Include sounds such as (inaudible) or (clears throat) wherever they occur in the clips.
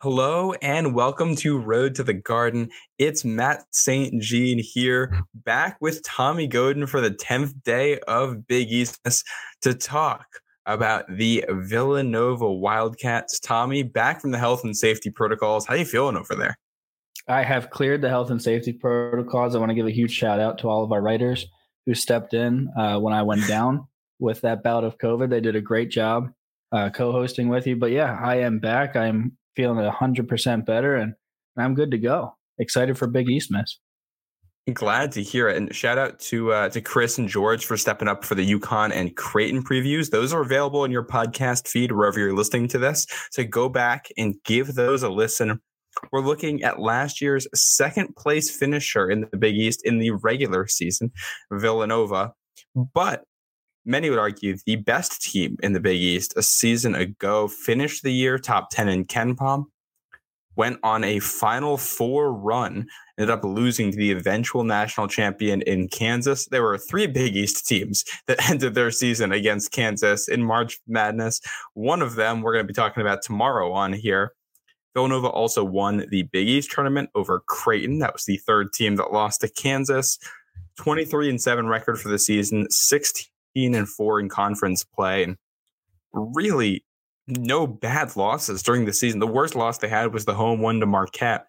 Hello and welcome to Road to the Garden. It's Matt St. Jean here, back with Tommy Godin for the 10th day of Big East to talk about the Villanova Wildcats. Tommy, back from the health and safety protocols. How are you feeling over there? I have cleared the health and safety protocols. I want to give a huge shout out to all of our writers who stepped in uh, when I went down (laughs) with that bout of COVID. They did a great job uh, co-hosting with you. But yeah, I am back. I'm feeling hundred percent better, and I'm good to go. Excited for Big Eastmas. Glad to hear it, and shout out to uh, to Chris and George for stepping up for the UConn and Creighton previews. Those are available in your podcast feed wherever you're listening to this. So go back and give those a listen. We're looking at last year's second place finisher in the Big East in the regular season, Villanova. But many would argue the best team in the Big East a season ago, finished the year top 10 in KenPom, went on a Final Four run, ended up losing to the eventual national champion in Kansas. There were three Big East teams that (laughs) ended their season against Kansas in March Madness. One of them we're going to be talking about tomorrow on here. Villanova also won the Big East tournament over Creighton. That was the third team that lost to Kansas. 23 and 7 record for the season, 16 and 4 in conference play and really no bad losses during the season. The worst loss they had was the home one to Marquette.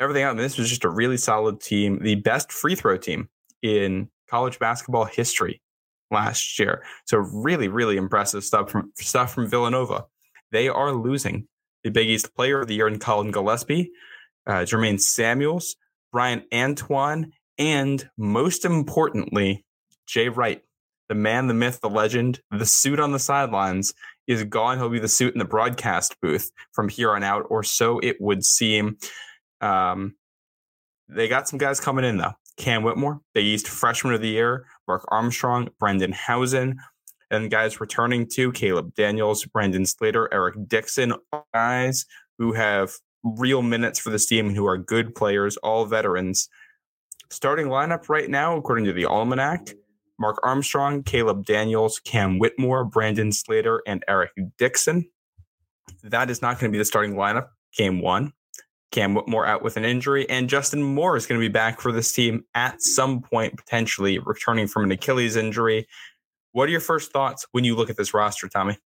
Everything else, this was just a really solid team, the best free throw team in college basketball history last year. So really, really impressive stuff from stuff from Villanova. They are losing the Big East Player of the Year in Collin Gillespie, uh, Jermaine Samuels, Bryan Antoine, and most importantly, Jay Wright the man, the myth, the legend, the suit on the sidelines is gone. He'll be the suit in the broadcast booth from here on out, or so it would seem. Um, they got some guys coming in though. Cam Whitmore, Big East Freshman of the Year, Mark Armstrong, Brendan Hausen, and guys returning to Caleb Daniels, Brandon Slater, Eric Dixon, guys who have real minutes for this team and who are good players, all veterans. Starting lineup right now, according to the Almanac, Mark Armstrong, Caleb Daniels, Cam Whitmore, Brandon Slater, and Eric Dixon. That is not going to be the starting lineup game one. Cam Whitmore out with an injury, and Justin Moore is going to be back for this team at some point, potentially returning from an Achilles injury. What are your first thoughts when you look at this roster, Tommy?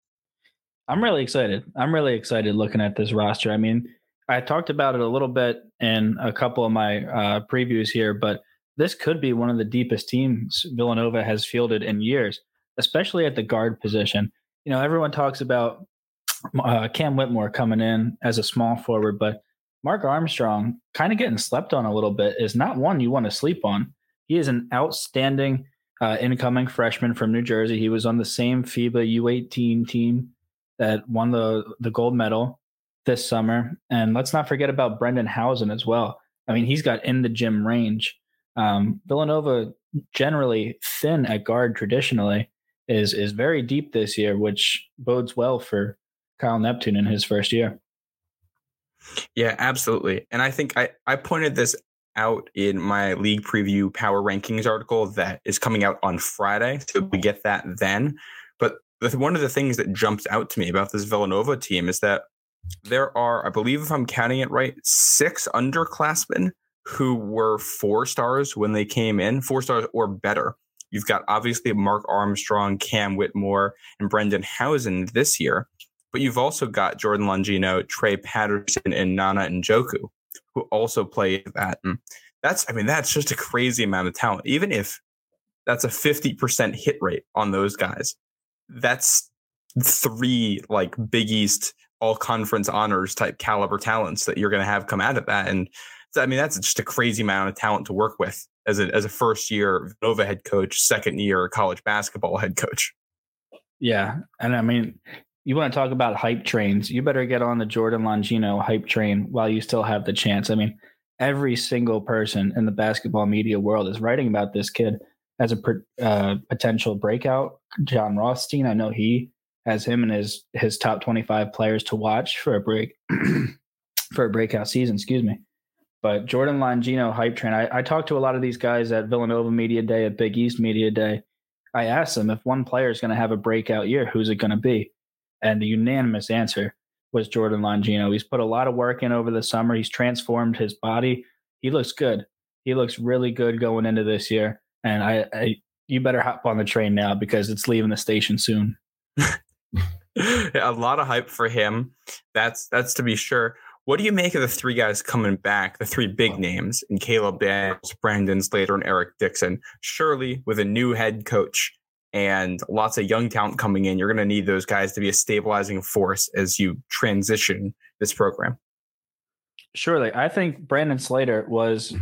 I'm really excited. I'm really excited looking at this roster. I mean, I talked about it a little bit in a couple of my uh, previews here, but this could be one of the deepest teams Villanova has fielded in years, especially at the guard position. You know, everyone talks about uh, Cam Whitmore coming in as a small forward, but Mark Armstrong kind of getting slept on a little bit is not one you want to sleep on. He is an outstanding uh, incoming freshman from New Jersey. He was on the same FIBA U18 team that won the the gold medal this summer. And let's not forget about Brendan Hausen as well. I mean, he's got in the gym range. Um, Villanova generally thin at guard traditionally is is very deep this year, which bodes well for Kyle Neptune in his first year. Yeah, absolutely. And I think I, I pointed this out in my league preview power rankings article that is coming out on Friday. So we get that then. But one of the things that jumps out to me about this Villanova team is that there are, I believe, if I'm counting it right, six underclassmen who were four stars when they came in, four stars or better. You've got obviously Mark Armstrong, Cam Whitmore, and Brendan Hausen this year, but you've also got Jordan Longino, Trey Patterson, and Nnanna Njoku, who also play that. And that's, I mean, that's just a crazy amount of talent. Even if that's a 50% hit rate on those guys, that's three like Big East all conference honors type caliber talents that you're going to have come out of that. And I mean, that's just a crazy amount of talent to work with as a as a first year Nova head coach, second year college basketball head coach. Yeah, and I mean, you want to talk about hype trains? You better get on the Jordan Longino hype train while you still have the chance. I mean, every single person in the basketball media world is writing about this kid as a uh, potential breakout. Jon Rothstein, I know he has him in his his top twenty five players to watch for a break (clears throat) for a breakout season. Excuse me. But Jordan Longino hype train. I, I talked to a lot of these guys at Villanova Media Day, at Big East Media Day. I asked them if one player is going to have a breakout year, who's it going to be? And the unanimous answer was Jordan Longino. He's put a lot of work in over the summer. He's transformed his body. He looks good. He looks really good going into this year. And I, I you better hop on the train now because it's leaving the station soon. (laughs) a lot of hype for him. That's that's to be sure. What do you make of the three guys coming back, the three big names, and Caleb Daniels, Brandon Slater, and Eric Dixon? Surely, with a new head coach and lots of young talent coming in, you're going to need those guys to be a stabilizing force as you transition this program. Surely. I think Brandon Slater was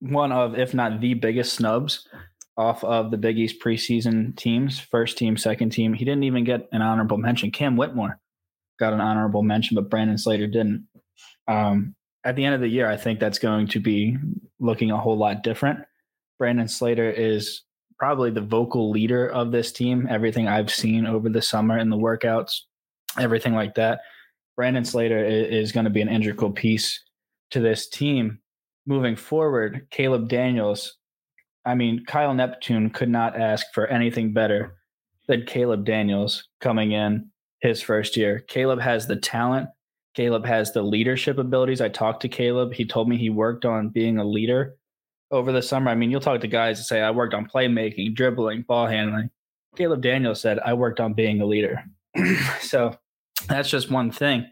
one of, if not the biggest snubs off of the Big East preseason teams, first team, second team. He didn't even get an honorable mention. Cam Whitmore got an honorable mention, but Brandon Slater didn't. Um, at the end of the year, I think that's going to be looking a whole lot different. Brandon Slater is probably the vocal leader of this team. Everything I've seen over the summer in the workouts, everything like that. Brandon Slater is, going to be an integral piece to this team moving forward. Caleb Daniels, I mean, Kyle Neptune could not ask for anything better than Caleb Daniels coming in his first year. Caleb has the talent. Caleb has the leadership abilities. I talked to Caleb. He told me he worked on being a leader over the summer. I mean, you'll talk to guys that say, I worked on playmaking, dribbling, ball handling. Caleb Daniels said, I worked on being a leader. (clears throat) so that's just one thing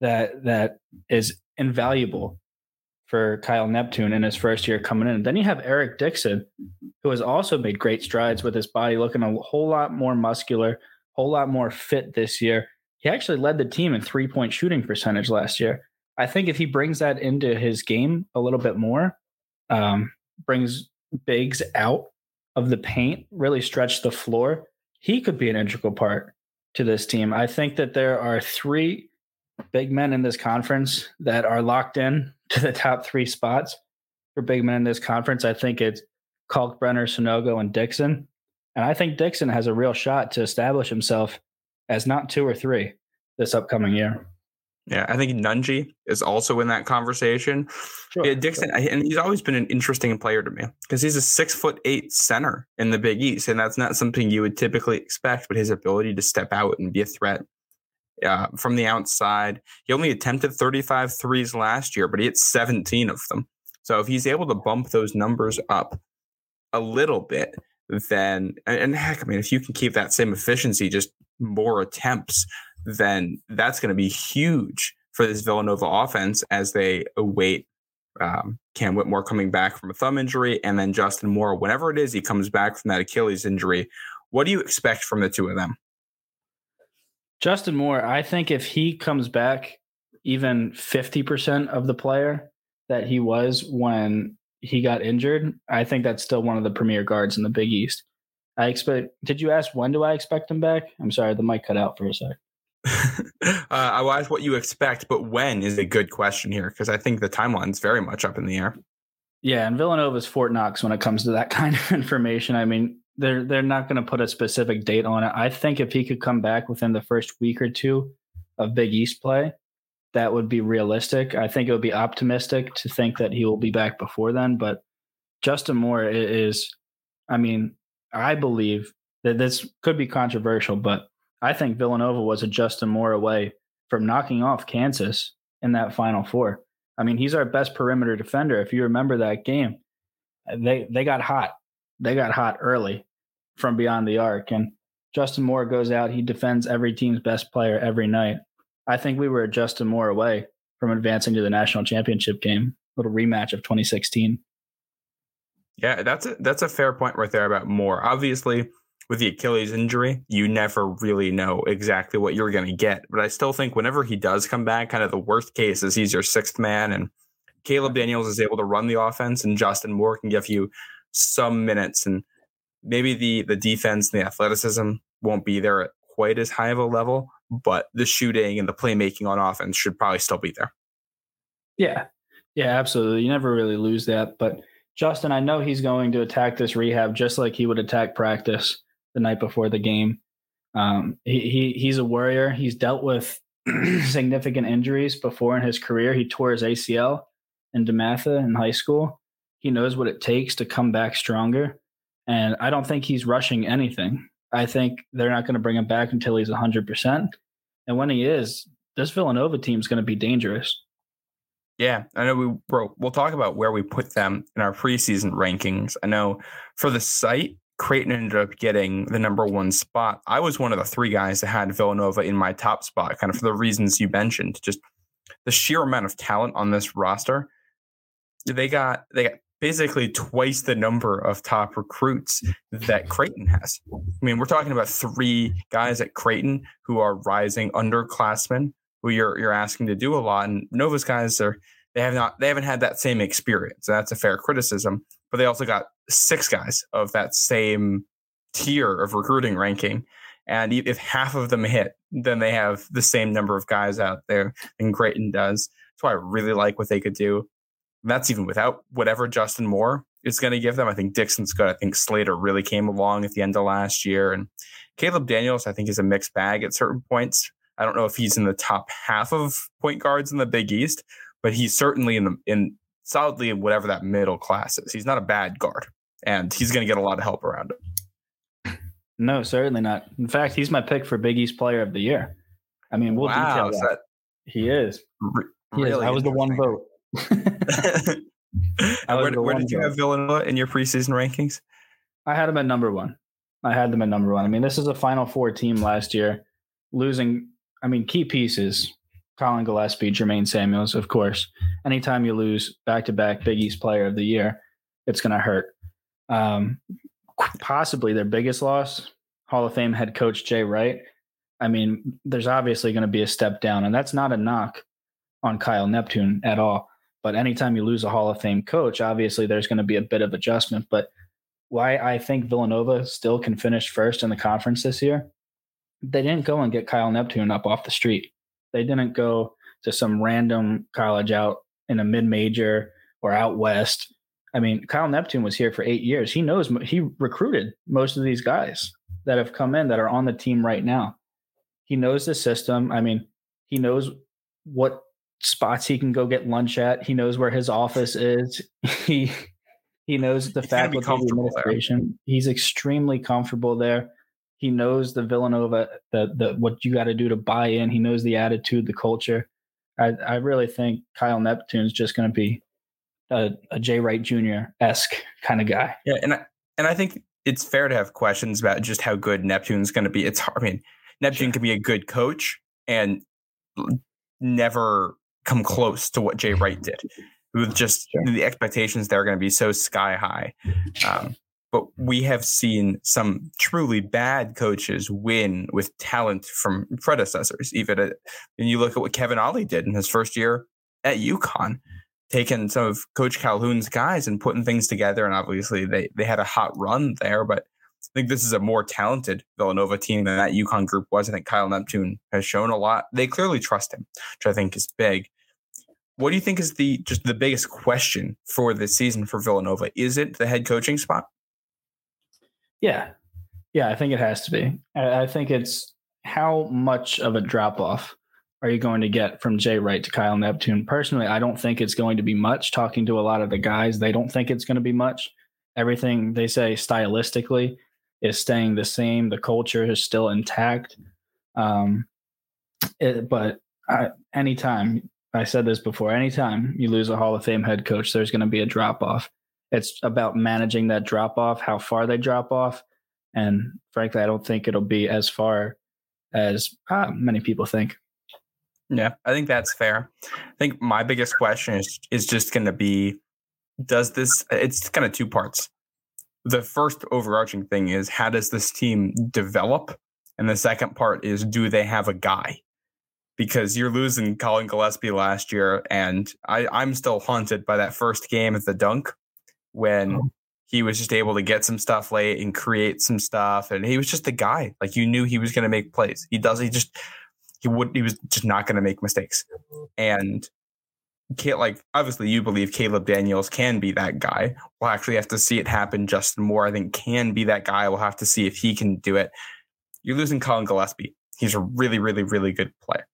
that that is invaluable for Kyle Neptune in his first year coming in. Then you have Eric Dixon, who has also made great strides with his body, looking a whole lot more muscular, whole lot more fit this year. He actually led the team in three point shooting percentage last year. I think if he brings that into his game a little bit more, um, brings bigs out of the paint, really stretch the floor, he could be an integral part to this team. I think that there are three big men in this conference that are locked in (laughs) to the top three spots for big men in this conference. I think it's Kalkbrenner, Sanogo, and Dixon. And I think Dixon has a real shot to establish himself as not two or three this upcoming year. Yeah, I think Nunge is also in that conversation. Sure, yeah, Dixon, sure. and he's always been an interesting player to me because he's a six foot eight center in the Big East, and that's not something you would typically expect. But his ability to step out and be a threat uh, from the outside, he only attempted 35 threes last year, but he hit 17 of them. So if he's able to bump those numbers up a little bit, then and heck, I mean, if you can keep that same efficiency, just more attempts then that's going to be huge for this Villanova offense as they await um, Cam Whitmore coming back from a thumb injury and then Justin Moore, whenever it is he comes back from that Achilles injury. What do you expect from the two of them? Justin Moore, I think if he comes back even 50% of the player that he was when he got injured, I think that's still one of the premier guards in the Big East. I expect. Did you ask when do I expect him back? I'm sorry, the mic cut out for a sec. (laughs) uh, I will ask what you expect, but when is a good question here because I think the timeline's very much up in the air. Yeah, and Villanova's Fort Knox when it comes to that (laughs) kind of information. I mean, they're they're not going to put a specific date on it. I think if he could come back within the first week or two of Big East play, that would be realistic. I think it would be optimistic to think that he will be back before then. But Justin Moore is, I mean, I believe that this could be controversial, but I think Villanova was a Justin Moore away from knocking off Kansas in that Final Four. I mean, he's our best perimeter defender. If you remember that game, they they got hot. They got hot early from beyond the arc, and Justin Moore goes out. He defends every team's best player every night. I think we were a Justin Moore away from advancing to the national championship game. Little rematch of 2016. Yeah, that's a that's a fair point right there about Moore. Obviously, with the Achilles injury, you never really know exactly what you're going to get. But I still think whenever he does come back, kind of the worst case is he's your sixth man, and Caleb Daniels is able to run the offense, and Justin Moore can give you some minutes, and maybe the the defense and the athleticism won't be there at quite as high of a level, but the shooting and the playmaking on offense should probably still be there. Yeah, yeah, absolutely. You never really lose that, but. Justin, I know he's going to attack this rehab just like he would attack practice the night before the game. Um, he, he he's a warrior. He's dealt with (clears throat) significant injuries before in his career. He tore his ACL in DeMatha in high school. He knows what it takes to come back stronger. And I don't think he's rushing anything. I think they're not going to bring him back until he's 100%. And when he is, this Villanova team is going to be dangerous. Yeah, I know we bro. We'll talk about where we put them in our preseason rankings. I know for the site, Creighton ended up getting the number one spot. I was one of the three guys that had Villanova in my top spot, kind of for the reasons you mentioned. Just the sheer amount of talent on this roster. They got they got basically twice the number of top recruits that Creighton has. I mean, we're talking about three guys at Creighton who are rising underclassmen who you're you're asking to do a lot. And Nova's guys are they have not they haven't had that same experience. That's a fair criticism. But they also got six guys of that same tier of recruiting ranking. And if half of them hit, then they have the same number of guys out there than Creighton does. That's why I really like what they could do. And that's even without whatever Justin Moore is going to give them. I think Dixon's good. I think Slater really came along at the end of last year. And Caleb Daniels, I think, is a mixed bag at certain points. I don't know if he's in the top half of point guards in the Big East, but he's certainly in the in solidly in whatever that middle class is. He's not a bad guard, and he's going to get a lot of help around him. No, certainly not. In fact, he's my pick for Big East Player of the Year. I mean, we'll wow, detail that. that. He is. Re- he really is. I was the one vote. (laughs) where, where did you have Villanova in your preseason rankings? I had them at number one. I had them at number one. I mean, this is a Final Four team last year, losing. I mean, key pieces: Collin Gillespie, Jermaine Samuels, of course. Anytime you lose back-to-back Big East Player of the Year, it's going to hurt. Um, possibly their biggest loss, Hall of Fame head coach Jay Wright. I mean, there's obviously going to be a step down, and that's not a knock on Kyle Neptune at all. But anytime you lose a Hall of Fame coach, obviously there's going to be a bit of adjustment. But why I think Villanova still can finish first in the conference this year, they didn't go and get Kyle Neptune up off the street. They didn't go to some random college out in a mid major or out west. I mean, Kyle Neptune was here for eight years. He knows he recruited most of these guys that have come in that are on the team right now. He knows the system. I mean, he knows what spots he can go get lunch at. He knows where his office is. (laughs) He he knows the faculty administration. There. He's extremely comfortable there. He knows the Villanova the the what you got to do to buy in. He knows the attitude, the culture. I I really think Kyle Neptune's just going to be a, a Jay Wright Jr. esque kind of guy. Yeah, and I, and I think it's fair to have questions about just how good Neptune's going to be. It's hard. I mean, Neptune sure. can be a good coach and never come close to what Jay Wright did. With just sure. the expectations, they're going to be so sky high. Um, but we have seen some truly bad coaches win with talent from predecessors. Even at, when you look at what Kevin Ollie did in his first year at UConn, taking some of Coach Calhoun's guys and putting things together. And obviously, they they had a hot run there, but I think this is a more talented Villanova team than that UConn group was. I think Kyle Neptune has shown a lot. They clearly trust him, which I think is big. What do you think is the just the biggest question for this season for Villanova? Is it the head coaching spot? Yeah, yeah, I think it has to be. I think it's how much of a drop off are you going to get from Jay Wright to Kyle Neptune? Personally, I don't think it's going to be much. Talking to a lot of the guys, they don't think it's going to be much. Everything they say stylistically is staying the same. The culture is still intact. Um, it, but I, anytime I said this before, anytime you lose a Hall of Fame head coach, there's going to be a drop off. It's about managing that drop off, how far they drop off. And frankly, I don't think it'll be as far as uh, many people think. Yeah, I think that's fair. I think my biggest question is is just going to be does this it's kind of two parts the first overarching thing is how does this team develop? And the second part is do they have a guy? Because you're losing Collin Gillespie last year, and I, I'm still haunted by that first game at the dunk when oh. he was just able to get some stuff late and create some stuff, and he was just a guy. Like you knew he was going to make plays. He does. He just he would. He was just not going to make mistakes, and can't like obviously you believe Caleb Daniels can be that guy. We'll actually have to see it happen. Justin Moore, I think, can be that guy. We'll have to see if he can do it. You're losing Collin Gillespie. He's a really, really, really good player.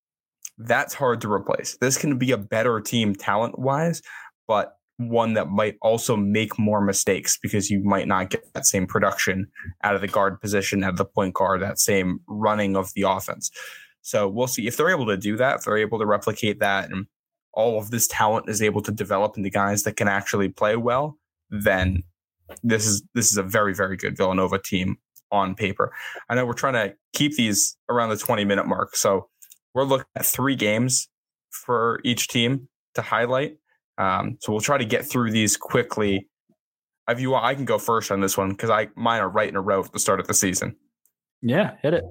That's hard to replace. This can be a better team talent wise, but one that might also make more mistakes because you might not get that same production out of the guard position, out of the point guard, that same running of the offense. So we'll see if they're able to do that, if they're able to replicate that, and all of this talent is able to develop into guys that can actually play well, then this is this is a very very good Villanova team on paper. I know we're trying to keep these around the 20 minute mark, so we're looking at three games for each team to highlight. Um, so we'll try to get through these quickly. If you want, I can go first on this one because I mine are right in a row at the start of the season. Yeah, hit it.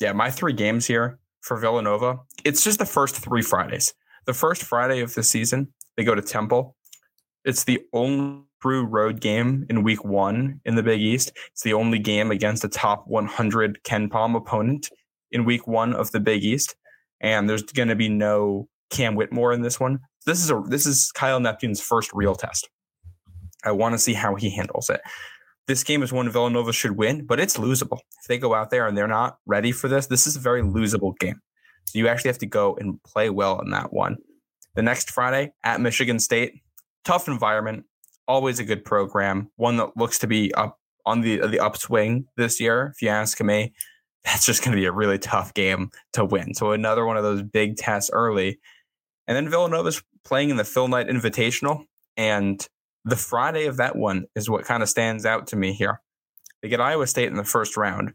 Yeah, my three games here for Villanova. It's just the first three Fridays. The first Friday of the season, they go to Temple. It's the only true road game in week one in the Big East. It's the only game against a top 100 KenPom opponent in week one of the Big East. And there's going to be no Cam Whitmore in this one. This is a this is Kyle Neptune's first real test. I want to see how he handles it. This game is one Villanova should win, but it's losable. If they go out there and they're not ready for this, this is a very losable game. So you actually have to go and play well in that one. The next Friday at Michigan State, tough environment, always a good program, one that looks to be up on the the upswing this year. If you ask me, that's just going to be a really tough game to win. So another one of those big tests early, and then Villanova's playing in the Phil Knight Invitational, and the Friday of that one is what kind of stands out to me here. They get Iowa State in the first round.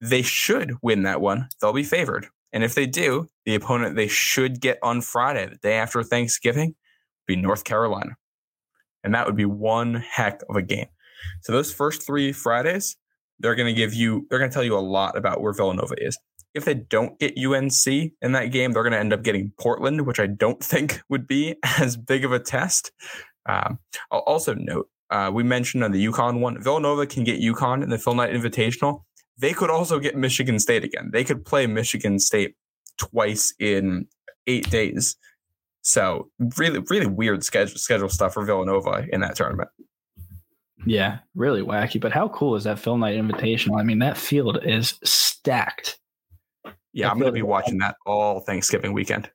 They should win that one. They'll be favored. And if they do, the opponent they should get on Friday, the day after Thanksgiving, be North Carolina. And that would be one heck of a game. So those first three Fridays, they're going to give you, they're going to tell you a lot about where Villanova is. If they don't get UNC in that game, they're going to end up getting Portland, which I don't (laughs) think would be (laughs) as big of a test. Um, I'll also note, uh, we mentioned on the UConn one, Villanova can get UConn in the Phil Knight Invitational. They could also get Michigan State again. They could play Michigan State twice in eight days. So really, really weird schedule schedule stuff for Villanova in that tournament. Yeah, really wacky. But how cool is that Phil Knight Invitational? I mean, that field is stacked. Yeah, I'm going to be watching that all Thanksgiving weekend.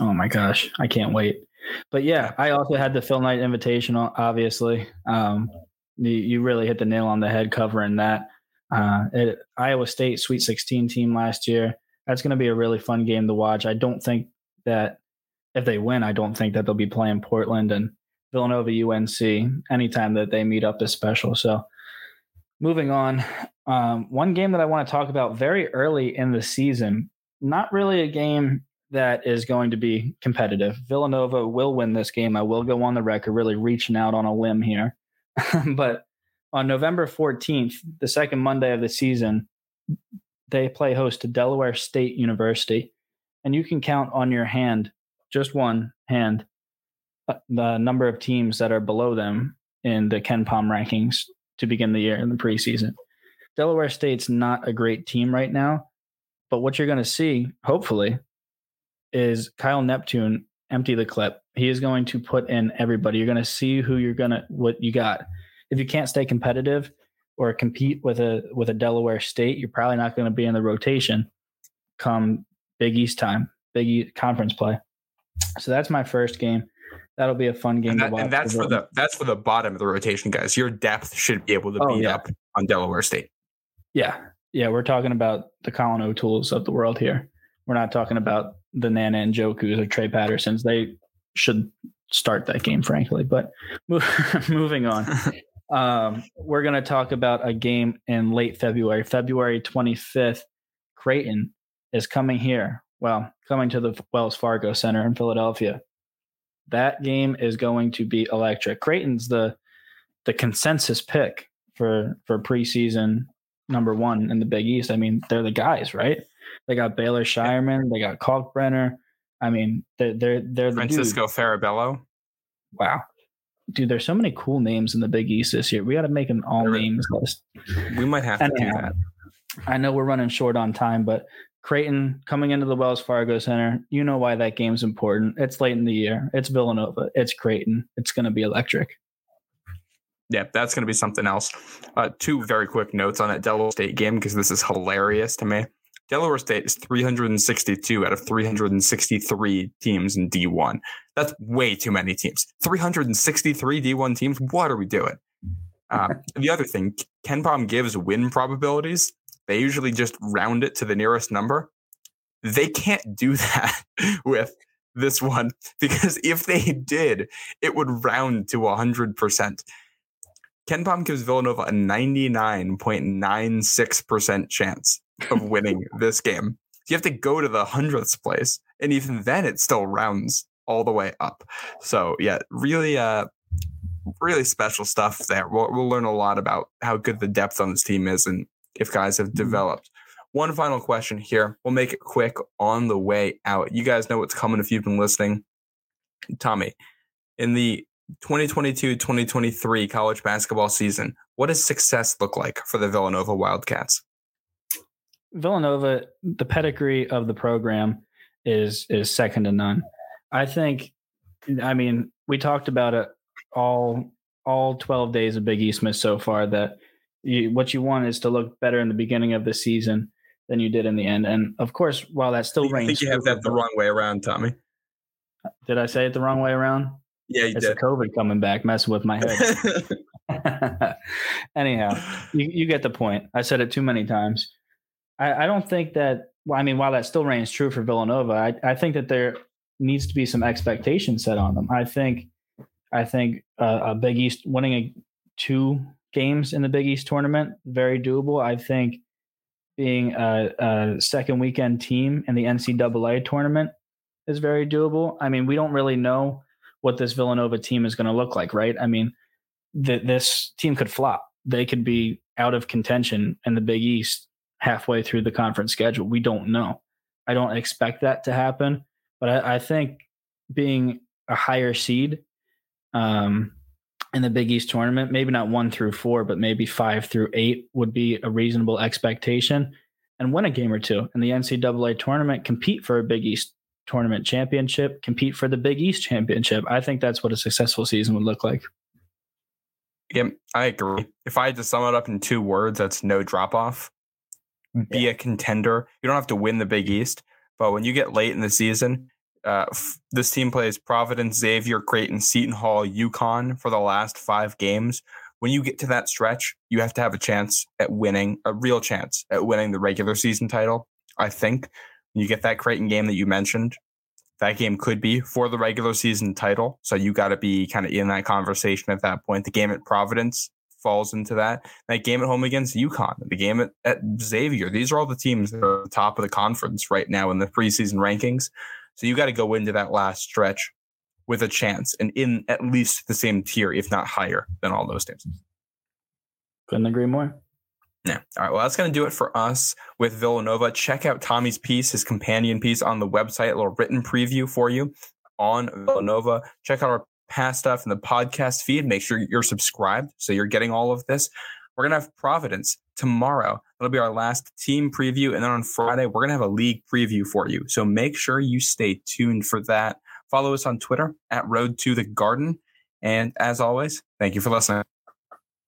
Oh my gosh, I can't wait. But yeah, I also had the Phil Knight Invitational. Obviously, um, you, you really hit the nail on the head covering that. Uh, it, Iowa State Sweet 16 team last year. That's going to be a really fun game to watch. I don't think that if they win, I don't think that they'll be playing Portland and Villanova UNC anytime that they meet up is special. So moving on, um, one game that I want to talk about very early in the season, not really a game that is going to be competitive. Villanova will win this game. I will go on the record, really reaching out on a limb here. (laughs) but on November 14th, the second Monday of the season, they play host to Delaware State University. And you can count on your hand, just one hand, uh, the number of teams that are below them in the KenPom rankings to begin the year in the preseason. Delaware State's not a great team right now, but what you're going to see, hopefully, is Kyle Neptune empty the clip. He is going to put in everybody. You're going to see who you're going to what you got. If you can't stay competitive or compete with a with a Delaware State, you're probably not going to be in the rotation come Big East time, Big East conference play. So that's my first game. That'll be a fun game and, that, to watch. And that's for the that's for the bottom of the rotation, guys. Your depth should be able to oh, beat yeah. up on Delaware State. Yeah, yeah, we're talking about the Colin O'Tools of the world here. We're not talking about the Nnanna Njokus or Trey Pattersons. They should start that game, frankly. But (laughs) (laughs) moving on, (laughs) um, we're going to talk about a game in late February, February 25th. Creighton is coming here. Well, coming to the Wells Fargo Center in Philadelphia. That game is going to be electric. Creighton's the the consensus pick for for preseason number one in the Big East. I mean, they're the guys, right? They got Baylor Scheierman. They got Kalkbrenner. I mean, they're they're they're the Francisco dude. Farabello. Wow, dude, there's so many cool names in the Big East this year. We got to make an all names list. We might have to do that. I know we're running short on time, but Creighton coming into the Wells Fargo Center, you know why that game's important. It's late in the year. It's Villanova. It's Creighton. It's going to be electric. Yeah, that's going to be something else. Uh, two very quick notes on that Delaware State game because this is hilarious to me. Delaware State is 362 out of 363 teams in D1. That's way too many teams. 363 D1 teams. What are we doing? Um, the other thing, KenPom gives win probabilities. They usually just round it to the nearest number. They can't do (laughs) that with this one because if they did, it would round to 100%. KenPom gives Villanova a 99.96% chance of (laughs) winning this game. You have to go to the hundredths place, and even then, it still rounds all the way up. So yeah, really, uh, really special stuff there. We'll, we'll learn a lot about how good the depth on this team is, and if guys have mm-hmm. developed. One final question here. We'll make it quick on the way out. You guys know what's coming if you've been listening. Tommy, in the 2022 2023 college basketball season, what does success look like for the Villanova Wildcats? Villanova, the pedigree of the program is is second to none. I think I mean, we talked about it all all 12 days of Big Eastmas so far that you, what you want is to look better in the beginning of the season than you did in the end. And of course, while that still I think you have that the wrong way around, Tommy. Did I say it the wrong way around? Yeah, you it's did. COVID coming back, messing with my head. (laughs) (laughs) Anyhow, you, you get the point. I said it too many times. I, I don't think that. Well, I mean, while that still reigns true for Villanova, I, I think that there needs to be some expectation set on them. I think, I think uh, a Big East winning a, two games in the Big East tournament very doable. I think being a, a second weekend team in the NCAA tournament is very doable. I mean, we don't really know what this Villanova team is going to look like, right? I mean, th- this team could flop. They could be out of contention in the Big East halfway through the conference schedule. We don't know. I don't expect that to happen, but I, I think being a higher seed um, in the Big East tournament, maybe not one through four, but maybe five through eight would be a reasonable expectation and win a game or two in the NCAA tournament, compete for a Big East tournament championship, compete for the Big East championship. I think that's what a successful season would look like. Yeah, I agree. If I had to sum it up in two words, that's no drop off. Be yeah. a contender. You don't have to win the Big mm-hmm. East, but when you get late in the season, uh, f- this team plays Providence, Xavier, Creighton, Seton Hall, UConn for the last five games. When you get to that stretch, you have to have a chance at winning, a real chance at winning the regular season title. I think you get that Creighton game that you mentioned, that game could be for the regular season title. So you got to be kind of in that conversation at that point. The game at Providence falls into that. That game at home against UConn, the game at, at Xavier. These are all the teams that are at the top of the conference right now in the preseason rankings. So you got to go into that last stretch with a chance and in at least the same tier, if not higher than all those teams. Couldn't agree more. Yeah. All right. Well, that's going to do it for us with Villanova. Check out Tommy's piece, his companion piece on the website, a little written preview for you on Villanova. Check out our past stuff in the podcast feed. Make sure you're subscribed so you're getting all of this. We're going to have Providence tomorrow. That'll be our last team preview. And then on Friday, we're going to have a league preview for you. So make sure you stay tuned for that. Follow us on Twitter at Road to the Garden. And as always, thank you for listening.